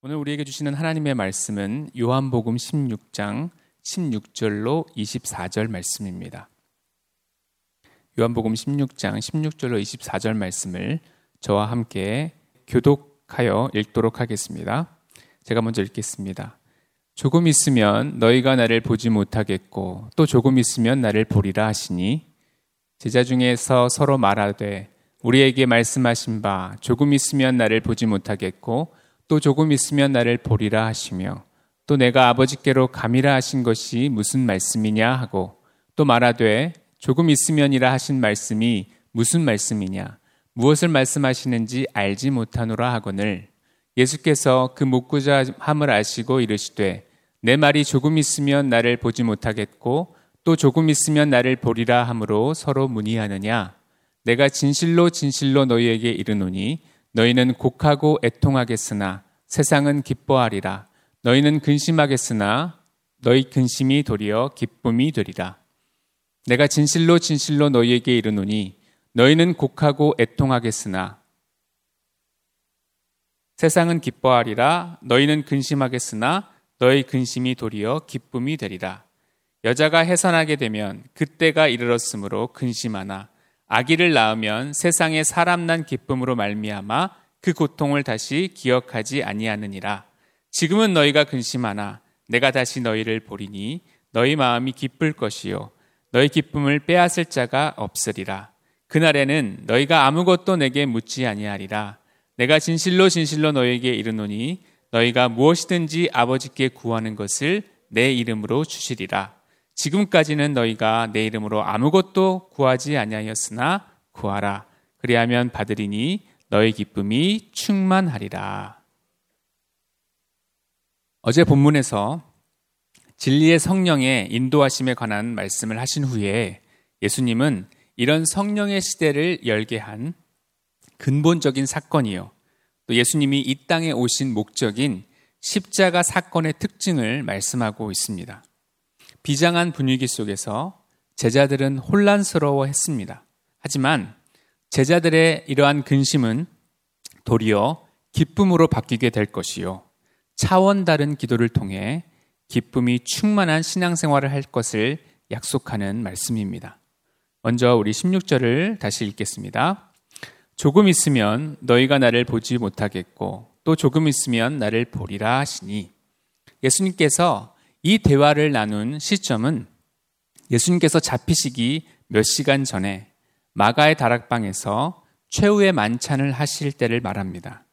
오늘 우리에게 주시는 하나님의 말씀은 요한복음 16장 16절로 24절 말씀입니다. 요한복음 16장 16절로 24절 말씀을 저와 함께 교독하여 읽도록 하겠습니다. 제가 먼저 읽겠습니다. 조금 있으면 너희가 나를 보지 못하겠고 또 조금 있으면 나를 보리라 하시니 제자 중에서 서로 말하되 우리에게 말씀하신 바 조금 있으면 나를 보지 못하겠고 또 조금 있으면 나를 보리라 하시며 또 내가 아버지께로 감이라 하신 것이 무슨 말씀이냐 하고 또 말하되 조금 있으면이라 하신 말씀이 무슨 말씀이냐 무엇을 말씀하시는지 알지 못하노라 하거늘. 예수께서 그 묻고자 함을 아시고 이르시되 내 말이 조금 있으면 나를 보지 못하겠고 또 조금 있으면 나를 보리라 함으로 서로 문의하느냐. 내가 진실로 진실로 너희에게 이르노니 너희는 곡하고 애통하겠으나 세상은 기뻐하리라. 너희는 근심하겠으나 너희 근심이 도리어 기쁨이 되리라. 내가 진실로 진실로 너희에게 이르노니 너희는 곡하고 애통하겠으나 세상은 기뻐하리라. 너희는 근심하겠으나 너희 근심이 도리어 기쁨이 되리라. 여자가 해산하게 되면 그때가 이르렀으므로 근심하나 아기를 낳으면 세상에 사람 난 기쁨으로 말미암아 그 고통을 다시 기억하지 아니하느니라 지금은 너희가 근심하나 내가 다시 너희를 보리니 너희 마음이 기쁠 것이요 너희 기쁨을 빼앗을 자가 없으리라. 그날에는 너희가 아무것도 내게 묻지 아니하리라. 내가 진실로 진실로 너희에게 이르노니 너희가 무엇이든지 아버지께 구하는 것을 내 이름으로 주시리라. 지금까지는 너희가 내 이름으로 아무것도 구하지 아니하였으나 구하라. 그리하면 받으리니 너희 기쁨이 충만하리라. 어제 본문에서 진리의 성령의 인도하심에 관한 말씀을 하신 후에 예수님은 이런 성령의 시대를 열게 한 근본적인 사건이요. 또 예수님이 이 땅에 오신 목적인 십자가 사건의 특징을 말씀하고 있습니다. 비장한 분위기 속에서 제자들은 혼란스러워 했습니다. 하지만 제자들의 이러한 근심은 도리어 기쁨으로 바뀌게 될 것이요. 차원 다른 기도를 통해 기쁨이 충만한 신앙생활을 할 것을 약속하는 말씀입니다. 먼저 우리 16절을 다시 읽겠습니다. 조금 있으면 너희가 나를 보지 못하겠고 또 조금 있으면 나를 보리라 하시니 예수님께서 이 대화를 나눈 시점은 예수님께서 잡히시기 몇 시간 전에 마가의 다락방에서 최후의 만찬을 하실 때를 말합니다.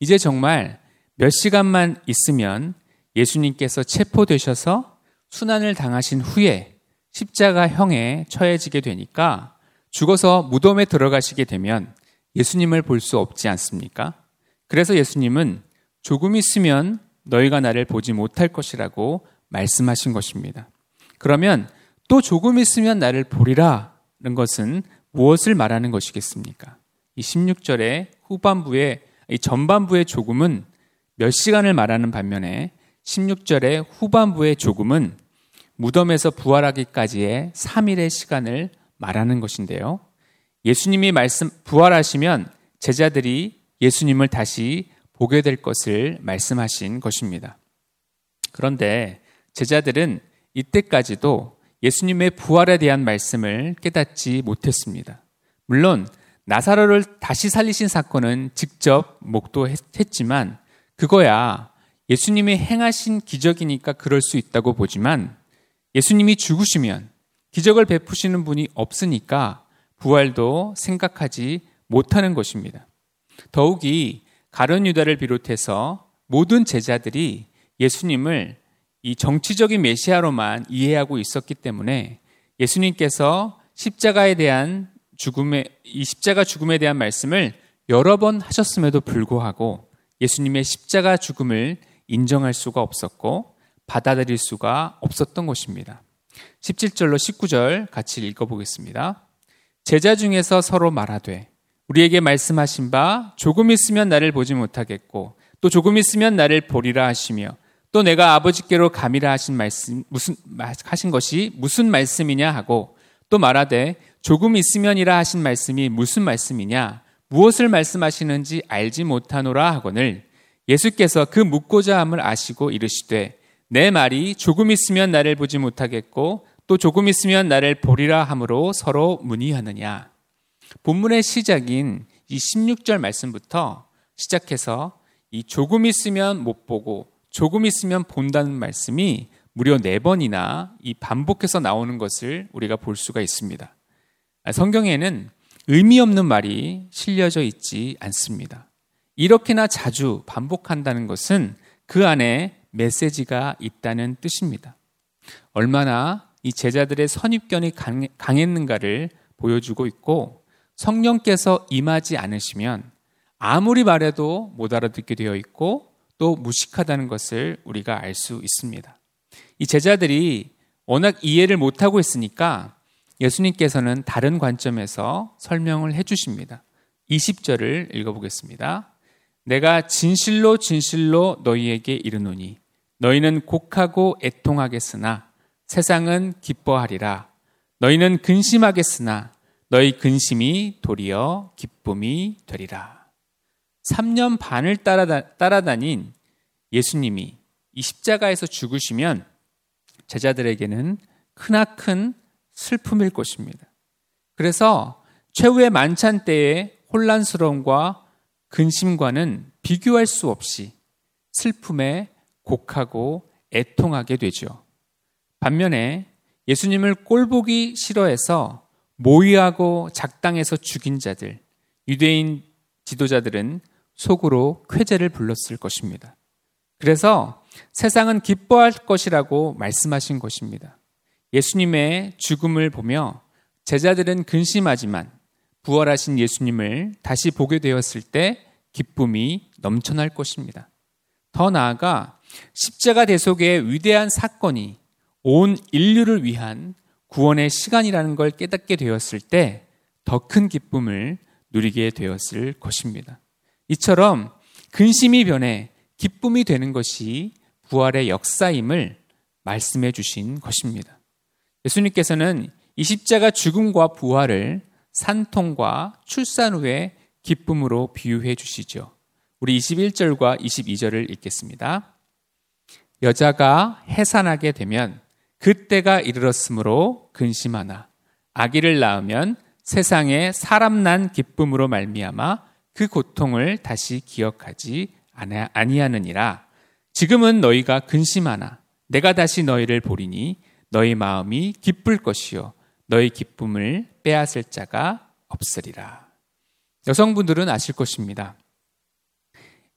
이제 정말 몇 시간만 있으면 예수님께서 체포되셔서 순환을 당하신 후에 십자가형에 처해지게 되니까 죽어서 무덤에 들어가시게 되면 예수님을 볼 수 없지 않습니까? 그래서 예수님은 조금 있으면 너희가 나를 보지 못할 것이라고 말씀하신 것입니다. 그러면 또 조금 있으면 나를 보리라는 것은 무엇을 말하는 것이겠습니까? 이 16절의 후반부에, 이 전반부의 조금은 몇 시간을 말하는 반면에 16절의 후반부의 조금은 무덤에서 부활하기까지의 3일의 시간을 말하는 것인데요. 예수님이 말씀, 부활하시면 제자들이 예수님을 다시 보게 될 것을 말씀하신 것입니다. 그런데 제자들은 이때까지도 예수님의 부활에 대한 말씀을 깨닫지 못했습니다. 물론 나사로를 다시 살리신 사건은 직접 목도했지만 그거야 예수님이 행하신 기적이니까 그럴 수 있다고 보지만 예수님이 죽으시면 기적을 베푸시는 분이 없으니까 부활도 생각하지 못하는 것입니다. 더욱이 가론 유다를 비롯해서 모든 제자들이 예수님을 이 정치적인 메시아로만 이해하고 있었기 때문에 예수님께서 십자가에 대한 죽음의 이 십자가 죽음에 대한 말씀을 여러 번 하셨음에도 불구하고 예수님의 십자가 죽음을 인정할 수가 없었고 받아들일 수가 없었던 것입니다. 17절로 19절 같이 읽어보겠습니다. 제자 중에서 서로 말하되 우리에게 말씀하신 바 조금 있으면 나를 보지 못하겠고 또 조금 있으면 나를 보리라 하시며 또 내가 아버지께로 감이라 하신 말씀 무슨 하신 것이 무슨 말씀이냐 하고 또 말하되 조금 있으면이라 하신 말씀이 무슨 말씀이냐 무엇을 말씀하시는지 알지 못하노라 하거늘 예수께서 그 묻고자 함을 아시고 이르시되 내 말이 조금 있으면 나를 보지 못하겠고 또 조금 있으면 나를 보리라 함으로 서로 문의하느냐. 본문의 시작인 이 16절 말씀부터 시작해서 이 조금 있으면 못 보고 조금 있으면 본다는 말씀이 무려 네 번이나 이 반복해서 나오는 것을 우리가 볼 수가 있습니다. 성경에는 의미 없는 말이 실려져 있지 않습니다. 이렇게나 자주 반복한다는 것은 그 안에 메시지가 있다는 뜻입니다. 얼마나 이 제자들의 선입견이 강했는가를 보여주고 있고 성령께서 임하지 않으시면 아무리 말해도 못 알아듣게 되어 있고 또 무식하다는 것을 우리가 알 수 있습니다. 이 제자들이 워낙 이해를 못하고 있으니까 예수님께서는 다른 관점에서 설명을 해 주십니다. 20절을 읽어보겠습니다. 내가 진실로 진실로 너희에게 이르노니 너희는 곡하고 애통하겠으나 세상은 기뻐하리라. 너희는 근심하겠으나 너희 근심이 도리어 기쁨이 되리라. 3년 반을 따라다, 따라다 닌 예수님이 이 십자가에서 죽으시면 제자들에게는 크나큰 슬픔일 것입니다. 그래서 최후의 만찬 때의 혼란스러움과 근심과는 비교할 수 없이 슬픔에 곡하고 애통하게 되죠. 반면에 예수님을 꼴보기 싫어해서 모의하고 작당해서 죽인 자들, 유대인 지도자들은 속으로 쾌재를 불렀을 것입니다. 그래서 세상은 기뻐할 것이라고 말씀하신 것입니다. 예수님의 죽음을 보며 제자들은 근심하지만 부활하신 예수님을 다시 보게 되었을 때 기쁨이 넘쳐날 것입니다. 더 나아가 십자가 대속의 위대한 사건이 온 인류를 위한 구원의 시간이라는 걸 깨닫게 되었을 때 더 큰 기쁨을 누리게 되었을 것입니다. 이처럼 근심이 변해 기쁨이 되는 것이 부활의 역사임을 말씀해 주신 것입니다. 예수님께서는 이 십자가 죽음과 부활을 산통과 출산 후의 기쁨으로 비유해 주시죠. 우리 21절과 22절을 읽겠습니다. 여자가 해산하게 되면 그때가 이르렀으므로 근심하나 아기를 낳으면 세상에 사람 난 기쁨으로 말미암아 그 고통을 다시 기억하지 아니하느니라. 지금은 너희가 근심하나 내가 다시 너희를 보리니 너희 마음이 기쁠 것이요 너희 기쁨을 빼앗을 자가 없으리라. 여성분들은 아실 것입니다.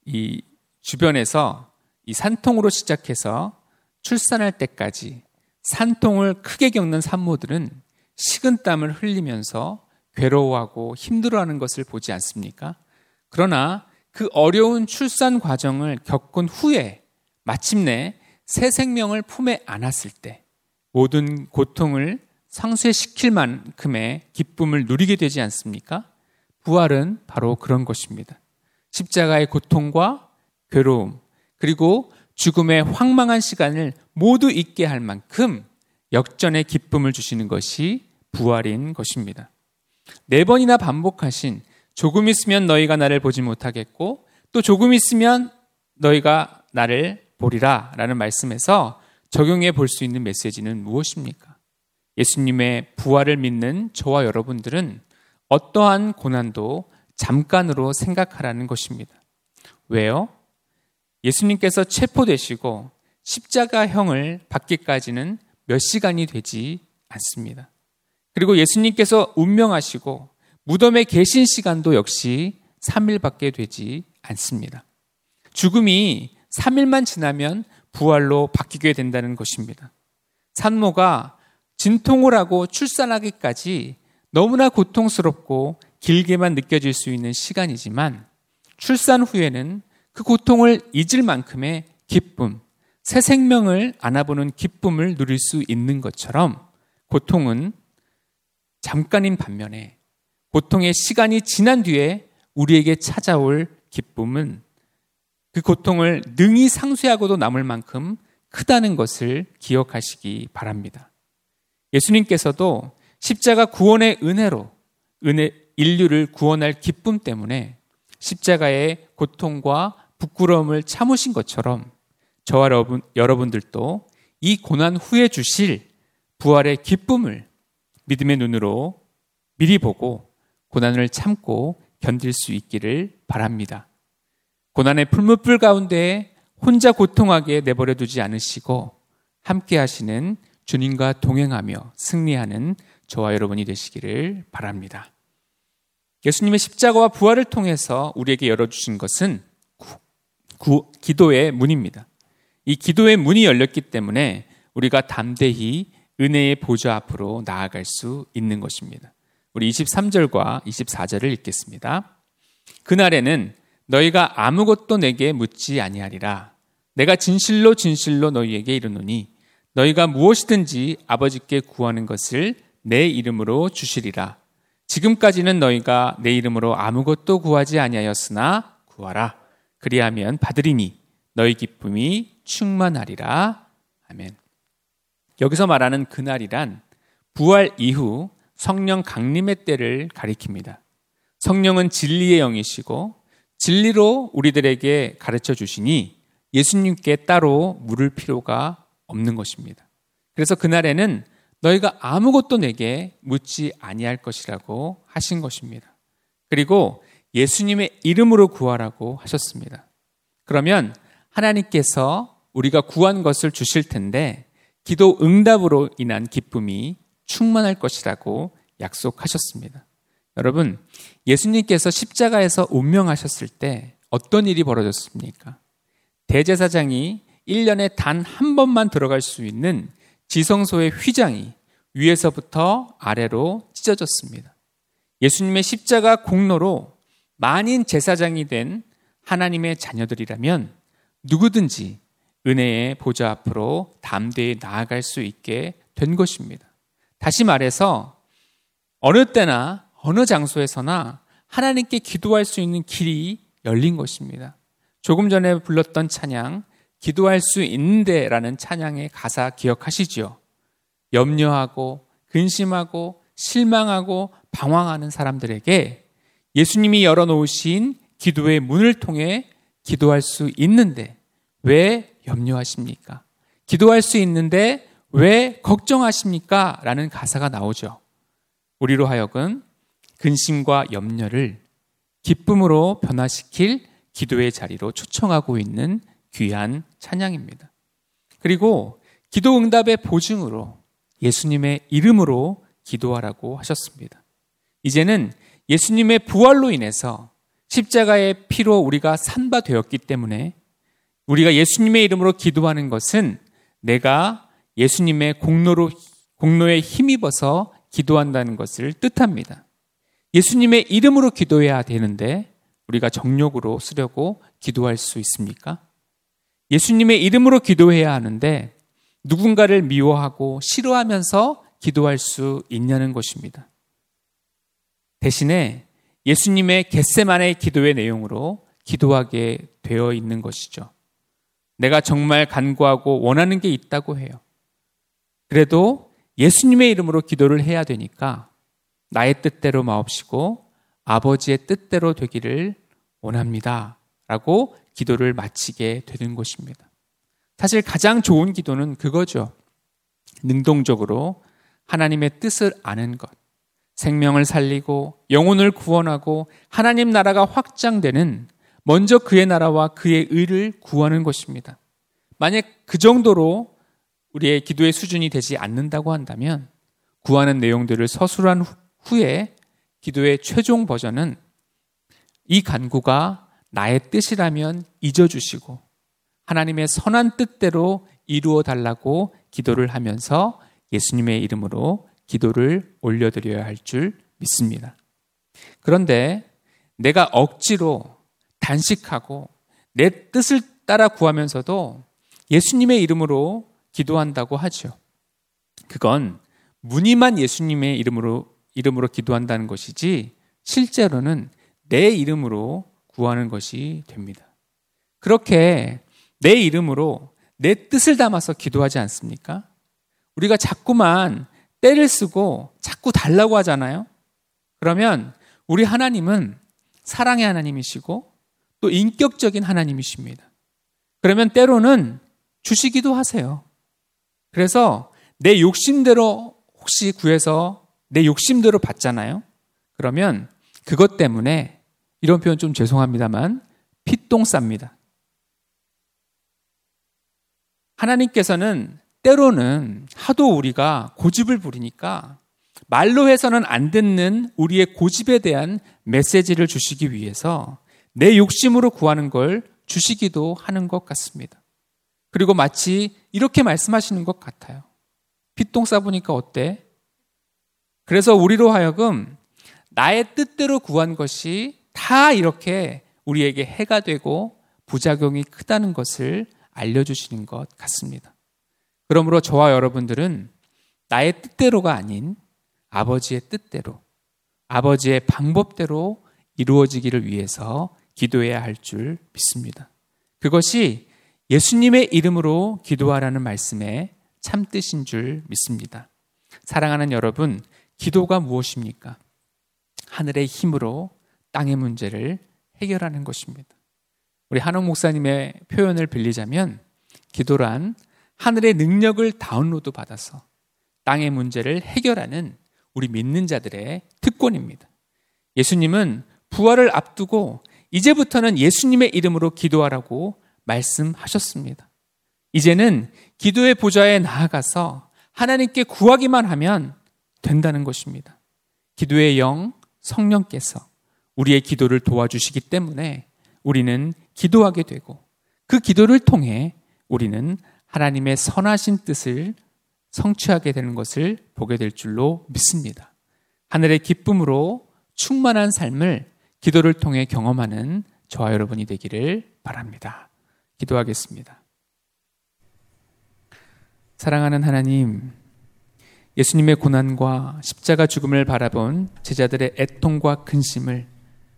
이 주변에서 이 산통으로 시작해서 출산할 때까지 산통을 크게 겪는 산모들은 식은땀을 흘리면서 괴로워하고 힘들어하는 것을 보지 않습니까? 그러나 그 어려운 출산 과정을 겪은 후에 마침내 새 생명을 품에 안았을 때 모든 고통을 상쇄시킬 만큼의 기쁨을 누리게 되지 않습니까? 부활은 바로 그런 것입니다. 십자가의 고통과 괴로움, 그리고 죽음의 황망한 시간을 모두 잊게 할 만큼 역전의 기쁨을 주시는 것이 부활인 것입니다. 네 번이나 반복하신 조금 있으면 너희가 나를 보지 못하겠고 또 조금 있으면 너희가 나를 보리라 라는 말씀에서 적용해 볼 수 있는 메시지는 무엇입니까? 예수님의 부활을 믿는 저와 여러분들은 어떠한 고난도 잠깐으로 생각하라는 것입니다. 왜요? 예수님께서 체포되시고 십자가형을 받기까지는 몇 시간이 되지 않습니다. 그리고 예수님께서 운명하시고 무덤에 계신 시간도 역시 3일밖에 되지 않습니다. 죽음이 3일만 지나면 부활로 바뀌게 된다는 것입니다. 산모가 진통을 하고 출산하기까지 너무나 고통스럽고 길게만 느껴질 수 있는 시간이지만 출산 후에는 그 고통을 잊을 만큼의 기쁨, 새 생명을 안아보는 기쁨을 누릴 수 있는 것처럼 고통은 잠깐인 반면에 고통의 시간이 지난 뒤에 우리에게 찾아올 기쁨은 그 고통을 능히 상쇄하고도 남을 만큼 크다는 것을 기억하시기 바랍니다. 예수님께서도 십자가 구원의 은혜로 은혜 인류를 구원할 기쁨 때문에 십자가의 고통과 부끄러움을 참으신 것처럼 저와 여러분, 여러분들도 이 고난 후에 주실 부활의 기쁨을 믿음의 눈으로 미리 보고 고난을 참고 견딜 수 있기를 바랍니다. 고난의 풀무불 가운데 혼자 고통하게 내버려 두지 않으시고 함께 하시는 주님과 동행하며 승리하는 저와 여러분이 되시기를 바랍니다. 예수님의 십자가와 부활을 통해서 우리에게 열어주신 것은 구, 구, 기도의 문입니다. 이 기도의 문이 열렸기 때문에 우리가 담대히 은혜의 보좌 앞으로 나아갈 수 있는 것입니다. 우리 23절과 24절을 읽겠습니다. 그날에는 너희가 아무것도 내게 묻지 아니하리라. 내가 진실로 진실로 너희에게 이르노니 너희가 무엇이든지 아버지께 구하는 것을 내 이름으로 주시리라. 지금까지는 너희가 내 이름으로 아무것도 구하지 아니하였으나 구하라. 그리하면 받으리니 너희 기쁨이 충만하리라. 아멘. 여기서 말하는 그날이란 부활 이후 성령 강림의 때를 가리킵니다. 성령은 진리의 영이시고 진리로 우리들에게 가르쳐 주시니 예수님께 따로 물을 필요가 없는 것입니다. 그래서 그날에는 너희가 아무것도 내게 묻지 아니할 것이라고 하신 것입니다. 그리고 예수님의 이름으로 구하라고 하셨습니다. 그러면 하나님께서 우리가 구한 것을 주실 텐데 기도 응답으로 인한 기쁨이 충만할 것이라고 약속하셨습니다. 여러분, 예수님께서 십자가에서 운명하셨을 때 어떤 일이 벌어졌습니까? 대제사장이 1년에 단 한 번만 들어갈 수 있는 지성소의 휘장이 위에서부터 아래로 찢어졌습니다. 예수님의 십자가 공로로 만인 제사장이 된 하나님의 자녀들이라면 누구든지 은혜의 보좌 앞으로 담대히 나아갈 수 있게 된 것입니다. 다시 말해서 어느 때나 어느 장소에서나 하나님께 기도할 수 있는 길이 열린 것입니다. 조금 전에 불렀던 찬양, 기도할 수 있는데라는 찬양의 가사 기억하시지요? 염려하고 근심하고 실망하고 방황하는 사람들에게 예수님이 열어놓으신 기도의 문을 통해 기도할 수 있는데 왜 염려하십니까? 기도할 수 있는데 왜 걱정하십니까? 라는 가사가 나오죠. 우리로 하여금 근심과 염려를 기쁨으로 변화시킬 기도의 자리로 초청하고 있는 귀한 찬양입니다. 그리고 기도 응답의 보증으로 예수님의 이름으로 기도하라고 하셨습니다. 이제는 예수님의 부활로 인해서 십자가의 피로 우리가 산바 되었기 때문에 우리가 예수님의 이름으로 기도하는 것은 내가 예수님의 공로로 공로에 힘입어서 기도한다는 것을 뜻합니다. 예수님의 이름으로 기도해야 되는데 우리가 정욕으로 쓰려고 기도할 수 있습니까? 예수님의 이름으로 기도해야 하는데 누군가를 미워하고 싫어하면서 기도할 수 있냐는 것입니다. 대신에 예수님의 겟세만의 기도의 내용으로 기도하게 되어 있는 것이죠. 내가 정말 간구하고 원하는 게 있다고 해요. 그래도 예수님의 이름으로 기도를 해야 되니까 나의 뜻대로 마옵시고 아버지의 뜻대로 되기를 원합니다. 라고 기도를 마치게 되는 것입니다. 사실 가장 좋은 기도는 그거죠. 능동적으로 하나님의 뜻을 아는 것, 생명을 살리고 영혼을 구원하고 하나님 나라가 확장되는 먼저 그의 나라와 그의 의를 구하는 것입니다. 만약 그 정도로 우리의 기도의 수준이 되지 않는다고 한다면 구하는 내용들을 서술한 후에 기도의 최종 버전은 이 간구가 나의 뜻이라면 잊어주시고 하나님의 선한 뜻대로 이루어 달라고 기도를 하면서 예수님의 이름으로 기도를 올려드려야 할 줄 믿습니다. 그런데 내가 억지로 단식하고 내 뜻을 따라 구하면서도 예수님의 이름으로 기도한다고 하죠. 그건 무늬만 예수님의 이름으로 이름으로 기도한다는 것이지 실제로는 내 이름으로 구하는 것이 됩니다. 그렇게 내 이름으로 내 뜻을 담아서 기도하지 않습니까? 우리가 자꾸만 때를 쓰고 자꾸 달라고 하잖아요. 그러면 우리 하나님은 사랑의 하나님이시고 또또 인격적인 하나님이십니다. 그러면 때로는 주시기도 하세요. 그래서 내 욕심대로 혹시 구해서 내 욕심대로 받잖아요. 그러면 그것 때문에 이런 표현 좀 죄송합니다만 피똥 쌉니다. 하나님께서는 때로는 하도 우리가 고집을 부리니까 말로 해서는 안 듣는 우리의 고집에 대한 메시지를 주시기 위해서 내 욕심으로 구하는 걸 주시기도 하는 것 같습니다. 그리고 마치 이렇게 말씀하시는 것 같아요. 핏똥 싸보니까 어때? 그래서 우리로 하여금 나의 뜻대로 구한 것이 다 이렇게 우리에게 해가 되고 부작용이 크다는 것을 알려주시는 것 같습니다. 그러므로 저와 여러분들은 나의 뜻대로가 아닌 아버지의 뜻대로, 아버지의 방법대로 이루어지기를 위해서 기도해야 할 줄 믿습니다. 그것이 예수님의 이름으로 기도하라는 말씀의 참뜻인 줄 믿습니다. 사랑하는 여러분, 기도가 무엇입니까? 하늘의 힘으로 땅의 문제를 해결하는 것입니다. 우리 한옥 목사님의 표현을 빌리자면 기도란 하늘의 능력을 다운로드 받아서 땅의 문제를 해결하는 우리 믿는 자들의 특권입니다. 예수님은 부활을 앞두고 이제부터는 예수님의 이름으로 기도하라고 말씀하셨습니다. 이제는 기도의 보좌에 나아가서 하나님께 구하기만 하면 된다는 것입니다. 기도의 영, 성령께서 우리의 기도를 도와주시기 때문에 우리는 기도하게 되고 그 기도를 통해 우리는 하나님의 선하신 뜻을 성취하게 되는 것을 보게 될 줄로 믿습니다. 하늘의 기쁨으로 충만한 삶을 기도를 통해 경험하는 저와 여러분이 되기를 바랍니다. 기도하겠습니다. 사랑하는 하나님, 예수님의 고난과 십자가 죽음을 바라본 제자들의 애통과 근심을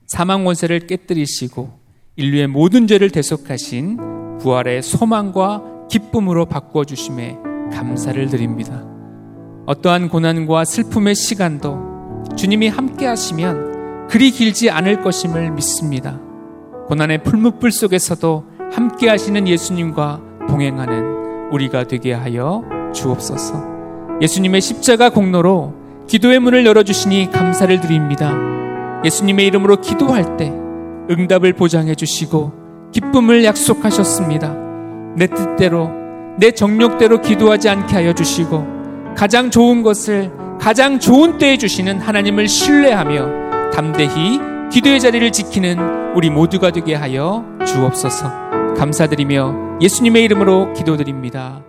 사망 원세를 깨뜨리시고 인류의 모든 죄를 대속하신 부활의 소망과 기쁨으로 바꾸어 주심에 감사를 드립니다. 어떠한 고난과 슬픔의 시간도 주님이 함께 하시면 그리 길지 않을 것임을 믿습니다. 고난의 풀무불 속에서도 함께 하시는 예수님과 동행하는 우리가 되게 하여 주옵소서. 예수님의 십자가 공로로 기도의 문을 열어주시니 감사를 드립니다. 예수님의 이름으로 기도할 때 응답을 보장해 주시고 기쁨을 약속하셨습니다. 내 뜻대로, 내 정욕대로 기도하지 않게 하여 주시고 가장 좋은 것을 가장 좋은 때에 주시는 하나님을 신뢰하며 담대히 기도의 자리를 지키는 우리 모두가 되게 하여 주옵소서 감사드리며 예수님의 이름으로 기도드립니다.